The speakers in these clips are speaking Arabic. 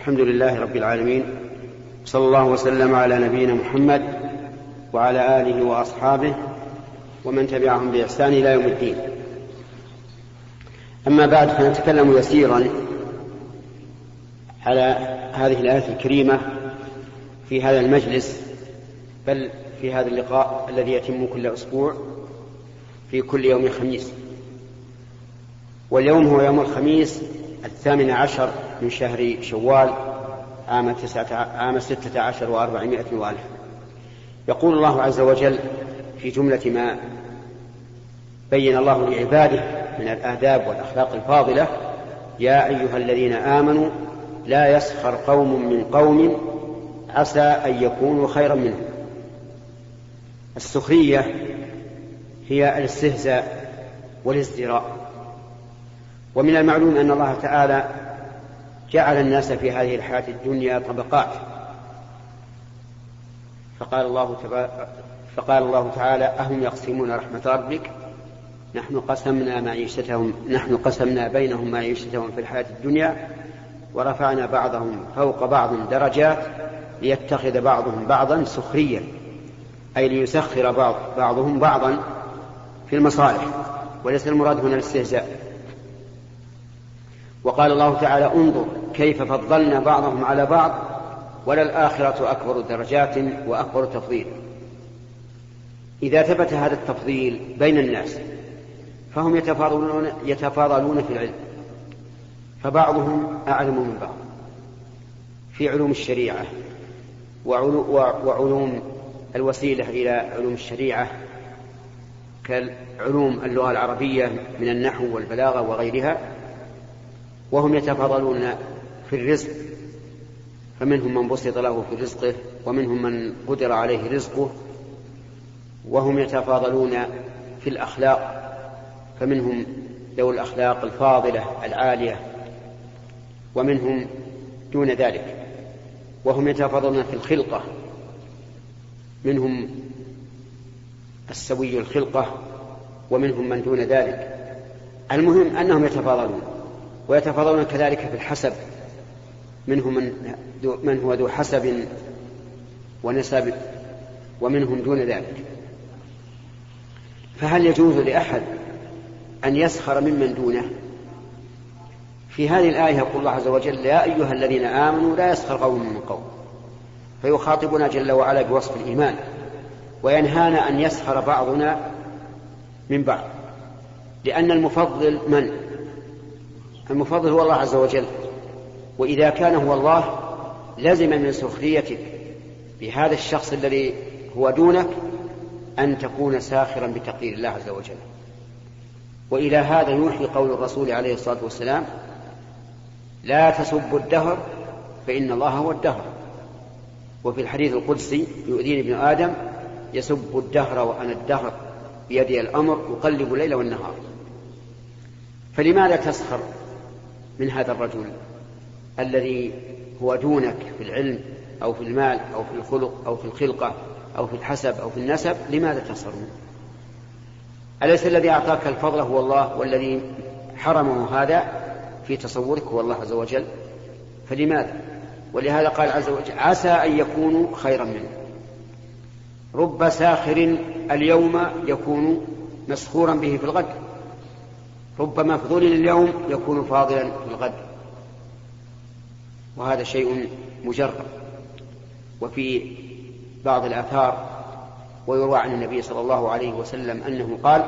الحمد لله رب العالمين صلى الله وسلم على نبينا محمد وعلى آله وأصحابه ومن تبعهم بإحسان إلى يوم الدين. أما بعد فنتكلم يسيرا على هذه الآية الكريمة في هذا المجلس بل في هذا اللقاء الذي يتم كل أسبوع في كل يوم خميس واليوم هو يوم الخميس الثامن عشر من شهر شوال عام تسعة عام ستة عشر وأربعمائة وألف. يقول الله عز وجل في جملة ما بين الله لعباده من الآداب والأخلاق الفاضلة يا أيها الذين آمنوا لا يسخر قوم من قوم عسى أن يكونوا خيرا منهم. السخرية هي الاستهزاء والازدراء. ومن المعلوم أن الله تعالى جعل الناس في هذه الحياة الدنيا طبقات. فقال الله. فقال الله تعالى أهم يقسمون رحمة ربك؟ نحن قسمنا معيشتهم نحن قسمنا بينهم معيشتهم في الحياة الدنيا ورفعنا بعضهم فوق بعض درجات ليتخذ بعضهم بعضا سخريا أي ليسخر بعض بعضهم بعضا في المصالح. وليس المراد هنا الاستهزاء. وقال الله تعالى انظر كيف فضلنا بعضهم على بعض وللآخرة أكبر درجات وأكبر تفضيل. إذا ثبت هذا التفضيل بين الناس فهم يتفاضلون يتفاضلون في العلم فبعضهم أعلم من بعض في علوم الشريعة وعلوم الوسيلة إلى علوم الشريعة كعلوم اللغة العربية من النحو والبلاغة وغيرها وهم يتفاضلون في الرزق. فمنهم من بسط له في رزقه ومنهم من قدر عليه رزقه وهم يتفاضلون في الأخلاق. فمنهم ذوي الأخلاق الفاضلة العالية ومنهم دون ذلك. وهم يتفاضلون في الخلقة. منهم السوي الخلقة ومنهم من دون ذلك. المهم أنهم يتفاضلون. ويتفاضلون كذلك في الحسب. منهم من, من هو ذو حسب ونسب ومنهم دون ذلك. فهل يجوز لأحد أن يسخر ممن دونه؟ في هذه الآية يقول الله عز وجل يا أيها الذين آمنوا لا يسخر قوم من قوم. فيخاطبنا جل وعلا بوصف الإيمان وينهانا أن يسخر بعضنا من بعض. لأن المفضل من؟ المفضل هو الله عز وجل. وإذا كان هو الله لزم من سخريتك بهذا الشخص الذي هو دونك أن تكون ساخرا بتقدير الله عز وجل. وإلى هذا يوحي قول الرسول عليه الصلاة والسلام لا تسبوا الدهر فإن الله هو الدهر. وفي الحديث القدسي يؤذيني ابن آدم يسب الدهر وأنا الدهر بيدي الأمر أقلب الليل والنهار. فلماذا تسخر؟ من هذا الرجل الذي هو دونك في العلم أو في المال أو في الخلق أو في الخلقة أو في الحسب أو في النسب لماذا تسخرون أليس الذي أعطاك الفضل هو الله والذي حرمه هذا في تصورك هو الله عز وجل؟ فلماذا؟ ولهذا قال عز وجل عسى أن يكونوا خيرا منه. رب ساخر اليوم يكون مسخورا به في الغد. رب مفضول اليوم يكون فاضلا في الغد. وهذا شيء مجرد وفي بعض الآثار ويروى عن النبي صلى الله عليه وسلم أنه قال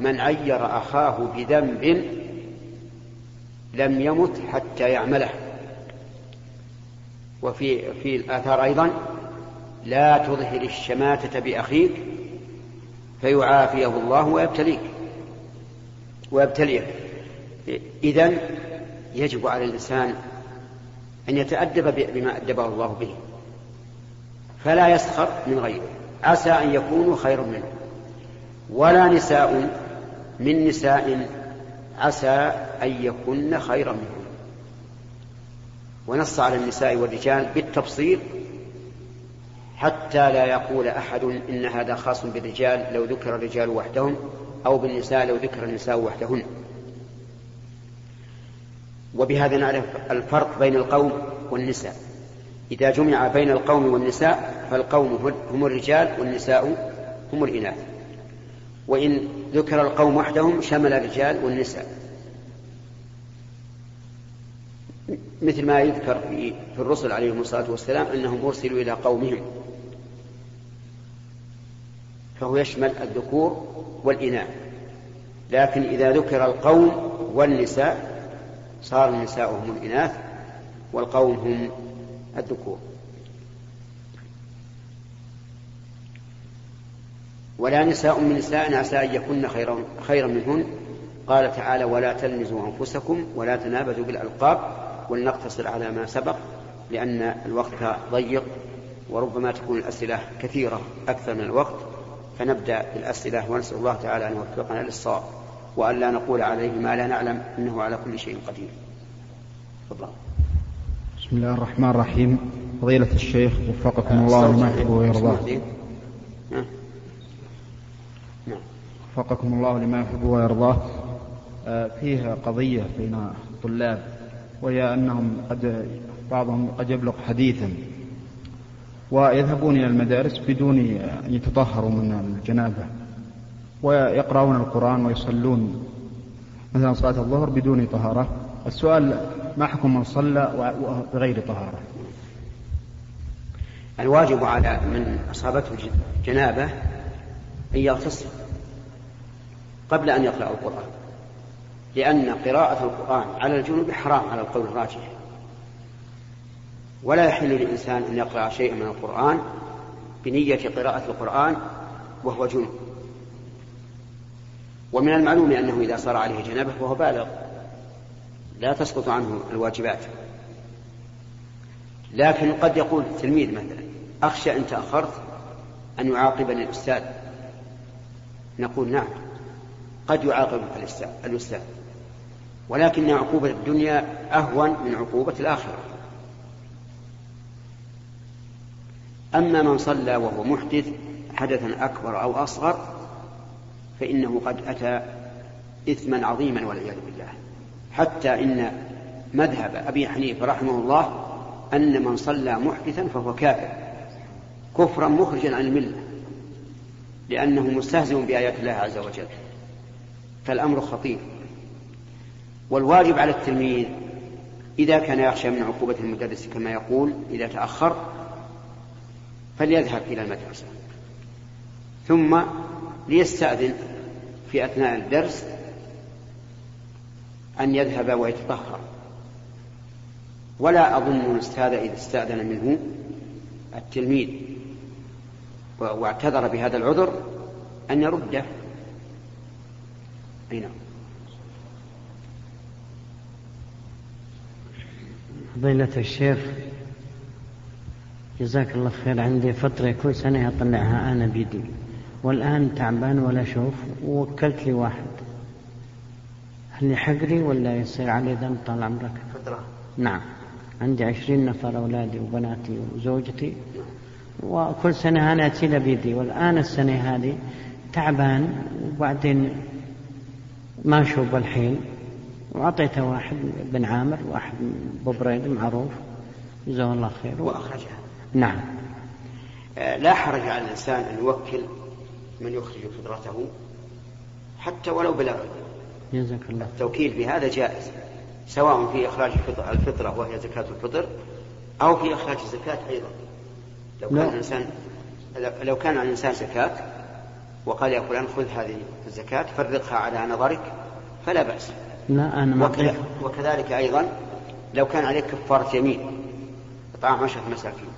من عير أخاه بذنب لم يمت حتى يعمله. وفي في الآثار أيضا لا تظهر الشماتة بأخيك فيعافيه الله ويبتليك. ويبتليه إذا يجب على الإنسان أن يتأدب بما أدبه الله به. فلا يسخر من غيره. عسى أن يكونوا خيرا منه. ولا نساء من نساء عسى أن يكن خيرا منه ونص على النساء والرجال بالتفصيل حتى لا يقول أحد إن هذا خاص بالرجال لو ذكر الرجال وحدهم. أو بالنساء لو ذكر النساء وحدهن. وبهذا نعرف الفرق بين القوم والنساء. إذا جمع بين القوم والنساء فالقوم هم الرجال والنساء هم الإناث. وإن ذكر القوم وحدهم شمل الرجال والنساء. مثل ما يذكر في الرسل عليهم الصلاة والسلام أنهم أرسلوا إلى قومهم. فهو يشمل الذكور والإناث. لكن إذا ذكر القوم والنساء صار النساء هم الإناث والقوم هم الذكور. ولا نساء من نساء عسى أن يكن خيرا, خيرا منهن. قال تعالى ولا تلمزوا أنفسكم ولا تنابذوا بالألقاب ولنقتصر على ما سبق لأن الوقت ضيق وربما تكون الأسئلة كثيرة أكثر من الوقت. فنبدأ بالأسئلة ونسأل الله تعالى أن يوفقنا للصواب وأن لا نقول عليه ما لا نعلم إنه على كل شيء قدير. تفضل. بسم الله الرحمن الرحيم. فضيلة الشيخ وفقكم الله لما يحب ويرضاه. نعم. وفقكم الله لما يحب ويرضاه. آه، فيها قضية بين الطلاب وهي أنهم قد بعضهم قد يبلغ حديثا. ويذهبون إلى المدارس بدون أن يتطهروا من الجنابة ويقرؤون القرآن ويصلون مثلا صلاة الظهر بدون طهارة. السؤال ما حكم من صلى بغير طهارة؟ الواجب على من أصابته جنابة أن يغتسل قبل أن يقرأ القرآن لأن قراءة القرآن على الجنوب حرام على القول الراجح. ولا يحل للإنسان أن يقرأ شيئا من القرآن بنية قراءة القرآن وهو جنوب ومن المعلوم أنه إذا صار عليه جنابة فهو بالغ لا تسقط عنه الواجبات. لكن قد يقول التلميذ مثلا أخشى إن تأخرت أن يعاقبني الأستاذ. نقول نعم قد يعاقبك الأستاذ. ولكن عقوبة الدنيا أهون من عقوبة الآخرة. أما من صلى وهو محدث حدثا أكبر أو أصغر فإنه قد أتى إثما عظيما والعياذ بالله. حتى إن مذهب أبي حنيفة رحمه الله أن من صلى محدثا فهو كافر كفرا مخرجا عن الملة لأنه مستهزئ بآيات الله عز وجل. فالأمر خطير. والواجب على التلميذ إذا كان يخشى من عقوبة المدرس كما يقول إذا تأخر فليذهب إلى المدرسة. ثم ليستأذن في أثناء الدرس أن يذهب ويتطهر. ولا أظن الأستاذ إذا استأذن منه التلميذ واعتذر بهذا العذر أن يرده. أي نعم. فضيلة الشيخ جزاك الله خير. عندي فترة كل سنة أطلعها أنا بيدي. والآن تعبان ولا أشوف ووكلت لي واحد. هل يحقري ولا يصير علي ذنب طال عمرك؟ فترة. نعم. عندي عشرين نفر أولادي وبناتي وزوجتي. وكل سنة أنا أتي بيدي. والآن السنة هذه تعبان وبعدين ما أشوف الحين. وأعطيته واحد بن عامر واحد ببريد معروف. جزاه الله خير. وأخرجها. نعم. آه، لا حرج على الإنسان أن يوكل من يخرج فطرته حتى ولو بلا جزاك الله. التوكيل بهذا جائز سواء في إخراج الفطرة وهي زكاة الفطر أو في إخراج الزكاة أيضا. لو كان الإنسان لو كان على الإنسان زكاة وقال يا فلان خذ هذه الزكاة فرقها على نظرك فلا بأس. لا أنا ما وكذلك, وكذلك أيضا لو كان عليك كفارة يمين إطعام عشرة مساكين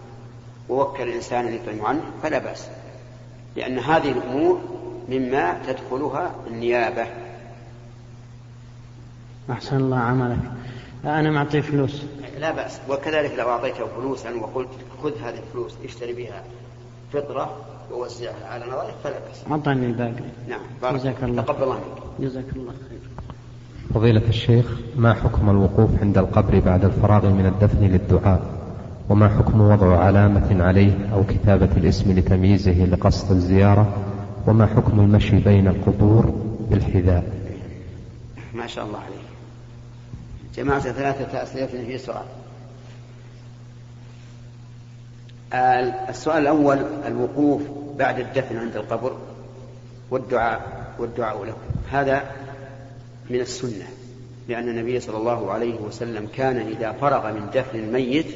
ووكل الإنسان أن يطعم عنه فلا بأس لأن هذه الأمور مما تدخلها النيابة. أحسن الله عملك. أنا معطيه فلوس. لا بأس. وكذلك لو أعطيته فلوسا وقلت خذ هذه الفلوس اشتري بها فطرة ووزعها على نظرك فلا بأس. أعطاني الباقي. نعم. بارك جزاك الله تقبل الله منك. جزاك الله خير. فضيلة الشيخ ما حكم الوقوف عند القبر بعد الفراغ من الدفن للدعاء؟ وما حكم وضع علامة عليه أو كتابة الاسم لتمييزه لقصد الزيارة وما حكم المشي بين القبور بالحذاء؟ ما شاء الله عليك. جماعة ثلاثة أسئلة في سؤال. السؤال الأول الوقوف بعد الدفن عند القبر والدعاء والدعاء له. هذا من السنة لأن النبي صلى الله عليه وسلم كان إذا فرغ من دفن الميت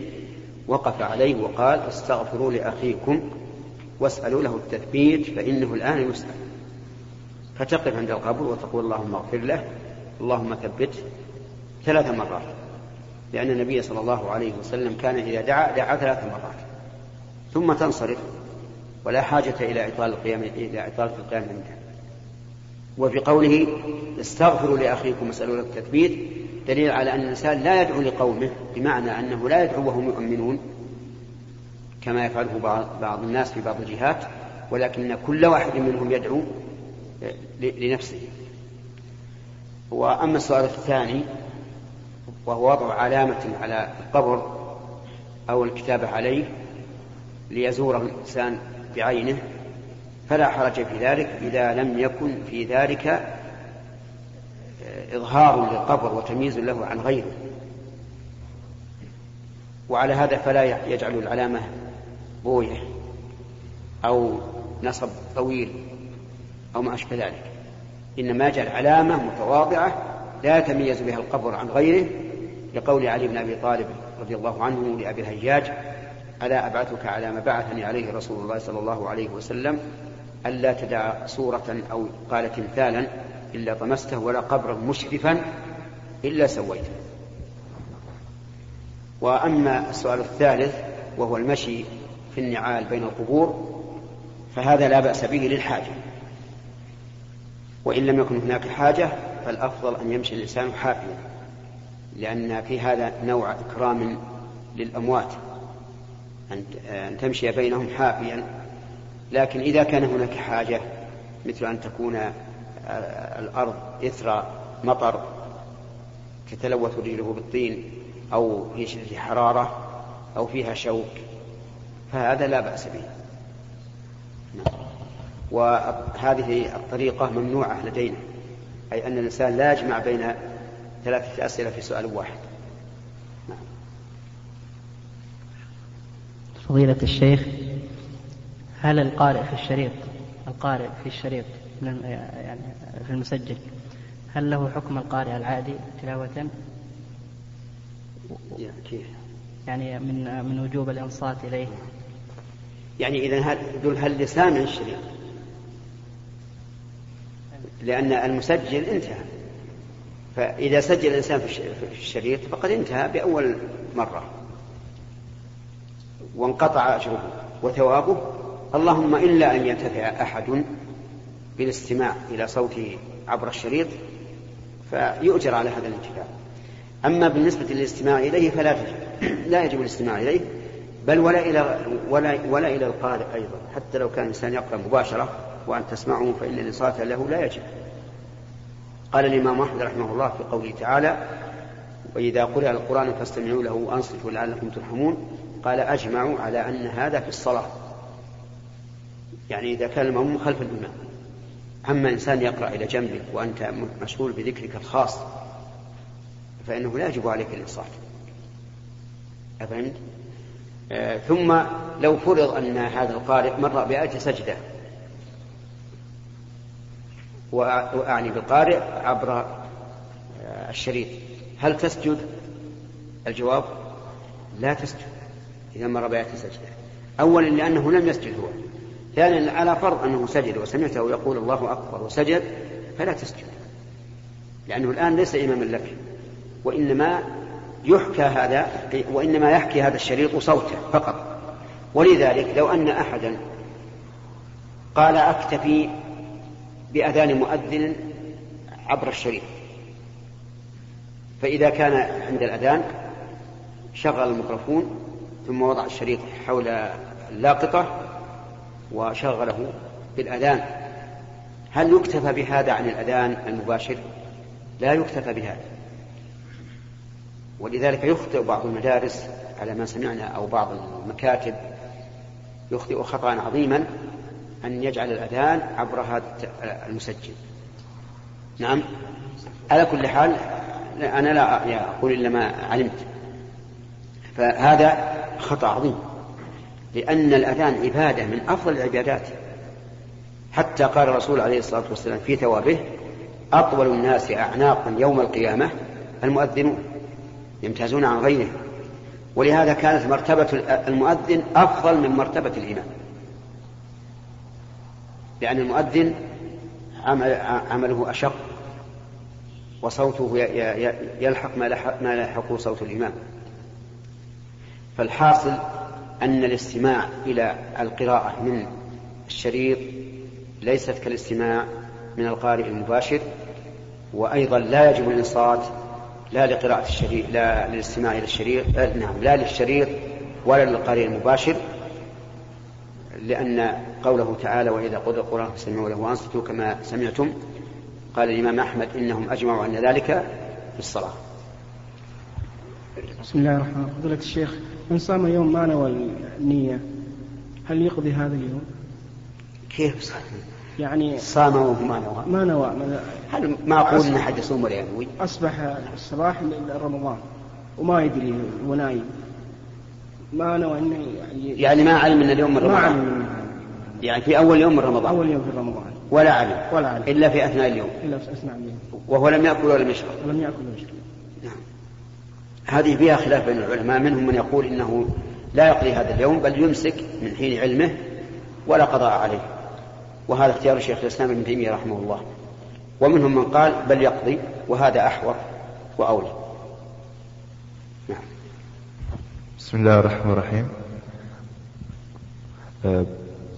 وقف عليه وقال أستغفروا لأخيكم واسألوا له التثبيت فإنه الآن يسأل. فتقف عند القبر وتقول اللهم اغفر له اللهم ثبته ثلاث مرات لأن النبي صلى الله عليه وسلم كان إذا دعا دعا ثلاث مرات. ثم تنصرف ولا حاجة إلى إطالة القيام إلى إطالة القيام عنده. وفي قوله استغفروا لأخيكم واسألوا له التثبيت دليل على أن الإنسان لا يدعو لقومه بمعنى أنه لا يدعو وهم يؤمنون كما يفعله بعض الناس في بعض الجهات ولكن كل واحد منهم يدعو لنفسه. وأما السؤال الثاني وهو وضع علامة على القبر أو الكتابة عليه ليزوره الإنسان بعينه فلا حرج في ذلك إذا لم يكن في ذلك آه، إظهار للقبر وتمييز له عن غيره. وعلى هذا فلا يجعل العلامة بوية أو نصب طويل أو ما أشبه ذلك. إنما يجعل علامة متواضعة لا يتميز بها القبر عن غيره لقول علي بن أبي طالب رضي الله عنه لأبي الهياج ألا أبعثك على ما بعثني عليه رسول الله صلى الله عليه وسلم ألا تدع صورة أو قال تمثالا إلا طمسته ولا قبرا مشرفا إلا سويته. وأما السؤال الثالث وهو المشي في النعال بين القبور فهذا لا بأس به للحاجة. وإن لم يكن هناك حاجة فالأفضل أن يمشي الإنسان حافيا لأن في هذا نوع إكرام للأموات أن تمشي بينهم حافيا. لكن إذا كان هناك حاجة مثل أن تكون الأرض إثر مطر تتلوث رجله بالطين أو في شدة حرارة أو فيها شوك فهذا لا بأس به نعم. وهذه الطريقة ممنوعة لدينا أي أن الإنسان لا يجمع بين ثلاثة أسئلة في سؤال واحد نعم. فضيلة الشيخ هل القارئ في الشريط القارئ في الشريط يعني في المسجل. هل له حكم القارئ العادي تلاوة؟ كيف؟ يعني من من وجوب الانصات إليه. يعني إذا هل هل لسان الشريط لأن المسجل انتهى. فإذا سجل الإنسان في الشريط فقد انتهى بأول مرة. وانقطع أجره وثوابه. اللهم إلا أن ينتفع أحد بالاستماع إلى صوته عبر الشريط فيؤجر على هذا الانتفاع أما بالنسبة للاستماع إليه فلا لا يجب الاستماع إليه بل ولا إلى ولا ولا إلى القارئ أيضا. حتى لو كان الإنسان يقرأ مباشرة وأن تسمعه فإن الإنصات له لا يجب. قال الإمام أحمد رحمه الله في قوله تعالى وإذا قرأ القرآن فاستمعوا له وأنصتوا لعلكم ترحمون قال أجمعوا على أن هذا في الصلاة يعني إذا كان المأموم خلف الإمام أما إنسان يقرأ إلى جنبك وأنت مشغول بذكرك الخاص فإنه لا يجب عليك الإنصات أفهمت؟ آه ثم لو فرض أن هذا القارئ مر بآية سجدة وأعني بالقارئ عبر آه الشريط هل تسجد؟ الجواب لا تسجد إذا مر بآية سجدة أولا لأنه لم يسجد هو ثانيا على فرض أنه سجد وسمعته يقول الله أكبر وسجد فلا تسجد. لأنه الآن ليس إماما لك وإنما يحكى هذا وإنما يحكي هذا الشريط صوته فقط. ولذلك لو أن أحدا قال أكتفي بأذان مؤذن عبر الشريط فإذا كان عند الأذان شغل الميكروفون ثم وضع الشريط حول اللاقطة وشغله بالأذان. هل يكتفى بهذا عن الأذان المباشر؟ لا يكتفى بهذا. ولذلك يخطئ بعض المدارس على ما سمعنا أو بعض المكاتب يخطئ خطأ عظيما أن يجعل الأذان عبر هذا المسجل. نعم؟ على كل حال أنا لا أقول إلا ما علمت. فهذا خطأ عظيم. لأن الأذان عبادة من أفضل العبادات. حتى قال الرسول عليه الصلاة والسلام في ثوابه أطول الناس أعناقا يوم القيامة المؤذنون يمتازون عن غيرهم. ولهذا كانت مرتبة المؤذن أفضل من مرتبة الإمام. لأن المؤذن عمله أشق وصوته يلحق ما يلحق صوت الإمام. فالحاصل أن الاستماع إلى القراءة من الشريط ليست كالاستماع من القارئ المباشر وأيضا لا يجب الإنصات لا لقراءة الشريط لا للاستماع إلى الشريط نعم لا للشريط ولا للقارئ المباشر لأن قوله تعالى وإذا قضى القرآن فاستمعوا له وأنصتوا كما سمعتم قال الإمام أحمد إنهم أجمعوا أن ذلك في الصلاة. بسم الله الرحمن الرحيم. فضيلة الشيخ من صام يوم ما نوى النية هل يقضي هذا اليوم؟ كيف صام؟ يعني صام وما نوى؟ ما نوى هل ما أقول أن أحد يصوم ولا ينوي؟ أصبح الصباح رمضان وما يدري ونايم ما نوى إنه يعني يعني ما علم إن اليوم من رمضان. ما علم يعني في أول يوم من رمضان. أول يوم في رمضان. ولا علم. ولا علم. إلا في أثناء اليوم. إلا في أثناء اليوم. وهو لم يأكل ولم يشرب. ولم يأكل ولم يشرب. نعم. هذه فيها خلاف بين العلماء منهم من يقول إنه لا يقضي هذا اليوم بل يمسك من حين علمه ولا قضاء عليه. وهذا اختيار شيخ الإسلام ابن تيمية رحمه الله. ومنهم من قال بل يقضي وهذا أحوط وأولى. نعم. بسم الله الرحمن الرحيم. آه،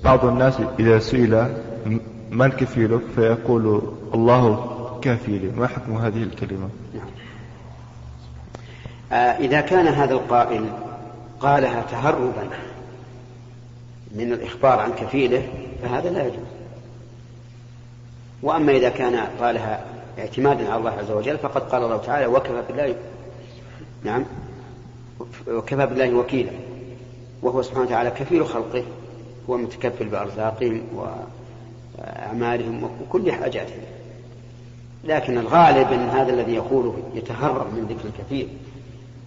بعض الناس إذا سئل من كفيلك فيقول الله كافيلي ما حكم هذه الكلمة؟ نعم. آه، إذا كان هذا القائل قالها تهربا من الإخبار عن كفيله فهذا لا يجوز. وأما إذا كان قالها اعتمادا على الله عز وجل فقد قال الله تعالى وكفى بالله نعم. وكفى بالله وكيلا. وهو سبحانه وتعالى كفيل خلقه هو متكفل بأرزاقهم وأعمالهم وكل حاجاتهم. لكن الغالب أن هذا الذي يقوله يتهرب من ذكر الكفيل.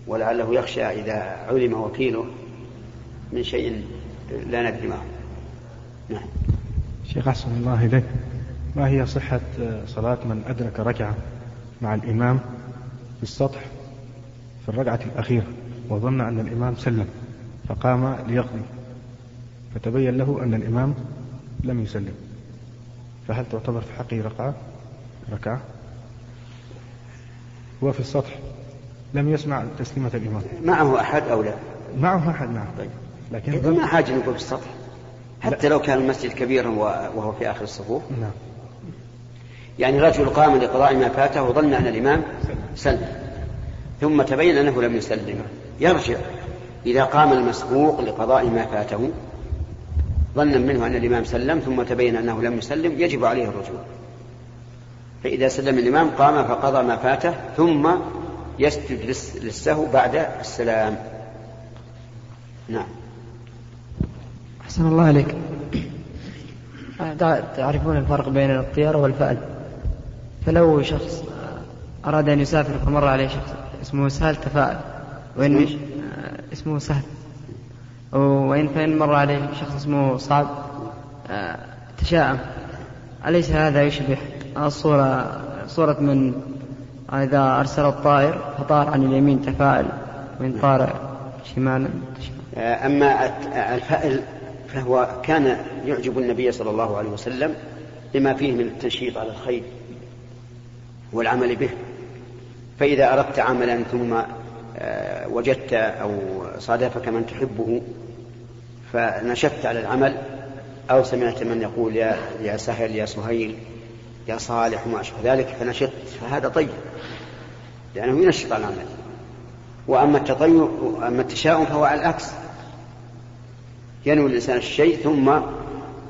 ولعله يخشى إذا علم وكيله من شيء لا ندري ما نعم. شيخ أحسن الله إليك. ما هي صحة صلاة من أدرك ركعة مع الإمام في السطح في الركعة الأخيرة وظن أن الإمام سلم فقام ليقضي؟ فتبين له أن الإمام لم يسلم. فهل تعتبر في حقه ركعة ركعة. هو في السطح. لم يسمع تسليمة الإمام. معه أحد أو لا؟ معه أحد نعم. طيب. لكن ما حاجة نقول في السطح. حتى لا. لو كان المسجد كبيرا وهو في آخر الصفوف. نعم. يعني رجل قام لقضاء ما فاته وظن أن الإمام سلم. ثم تبين أنه لم يسلم. يرجع. إذا قام المسبوق لقضاء ما فاته ظنا منه أن الإمام سلم ثم تبين أنه لم يسلم يجب عليه الرجوع. فإذا سلم الإمام قام فقضى ما فاته ثم يسجد للسهو بعد السلام. نعم. أحسن الله عليك. تعرفون الفرق بين الطيارة والفأل. فلو شخص أراد أن يسافر فمر عليه شخص اسمه سهل تفاءل. وإن اسمه سهل. وإن فإن مر عليه شخص اسمه صعب آه، تشاءم. أليس هذا يشبه؟ الصورة صورة من إذا أرسل الطائر فطار عن اليمين تفاءل وإن طار شمالا. آه، أما الفأل فهو كان يعجب النبي صلى الله عليه وسلم لما فيه من التنشيط على الخير والعمل به. فإذا أردت عملا ثم آه، وجدت أو صادفك من تحبه فنشدت على العمل أو سمعت من يقول يا يا سهل يا سهيل. يا صالح وما أشبه ذلك فنشدت فهذا طيب لأنه ينشط العمل. وأما التطير أما التشاؤم فهو على العكس. ينوي الإنسان الشيء ثم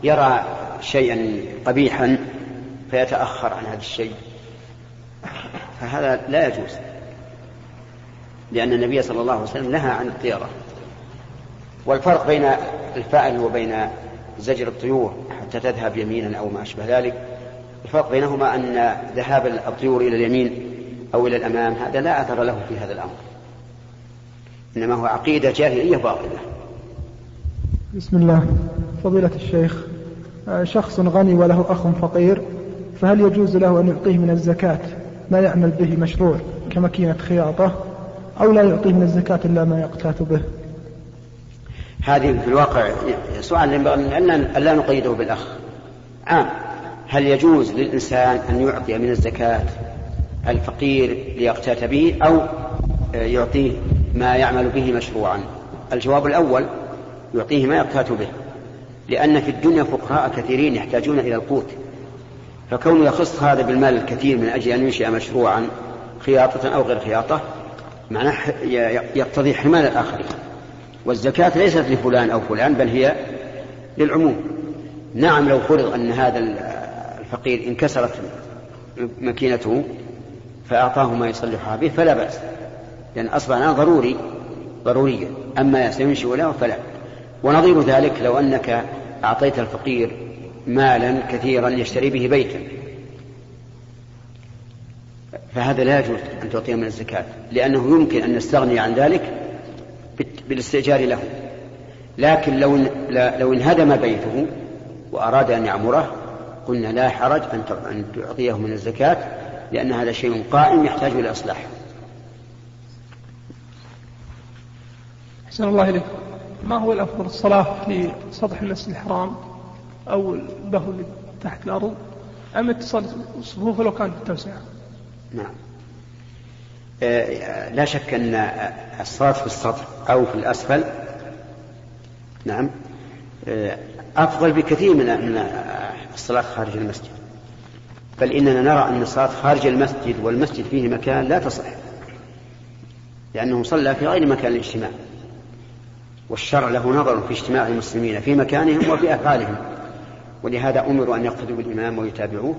يرى شيئا قبيحا فيتأخر عن هذا الشيء. فهذا لا يجوز لأن النبي صلى الله عليه وسلم نهى عن الطيرة. والفرق بين الفأل وبين زجر الطيور حتى تذهب يمينا أو ما أشبه ذلك. الفرق بينهما أن ذهاب الطيور إلى اليمين أو إلى الأمام هذا لا أثر له في هذا الأمر. إنما هو عقيدة جاهلية باطلة. بسم الله. فضيلة الشيخ شخص غني وله أخ فقير فهل يجوز له أن يعطيه من الزكاة؟ ما يعمل به مشروع كماكينة خياطة أو لا يعطيه من الزكاة إلا ما يقتات به. هذه في الواقع سؤال ينبغي أن لا نقيده بالأخ. عام. هل يجوز للإنسان أن يعطي من الزكاة الفقير ليقتات به أو يعطيه ما يعمل به مشروعا؟ الجواب الأول يعطيه ما يقتات به لأن في الدنيا فقراء كثيرين يحتاجون إلى القوت. فكونه يخص هذا بالمال الكثير من أجل أن ينشئ مشروعا خياطة أو غير خياطة معناه يقتضي حماية الآخرين والزكاة ليست لفلان أو فلان بل هي للعموم. نعم لو فرض أن هذا الفقير انكسرت ماكينته فأعطاه ما يصلحها به فلا بأس. لأن أصبح الآن ضروري. ضروريا أما سينشئ له فلا. ونظير ذلك لو أنك أعطيت الفقير مالا كثيرا يشتري به بيتا. فهذا لا يجوز أن تعطيه من الزكاة لأنه يمكن أن نستغني عن ذلك بالاستئجار له. لكن لو لو انهدم بيته وأراد أن يعمره قلنا لا حرج أن تعطيه من الزكاة لأن هذا شيء قائم يحتاج إلى إصلاح. أحسن الله إليك. ما هو الأفضل الصلاة في سطح المسجد الحرام أو له تحت الأرض؟ أم اتصال الصفوف لو كانت التوسعة نعم. آه، لا شك أن الصلاة في السطح أو في الأسفل نعم آه، أفضل بكثير من من الصلاة خارج المسجد. بل إننا نرى أن الصلاة خارج المسجد والمسجد فيه مكان لا تصح لأنه صلى في غير مكان الاجتماع والشرع له نظر في اجتماع المسلمين في مكانهم وفي أفعالهم. ولهذا أمروا أن يقتدوا بالإمام ويتابعوه.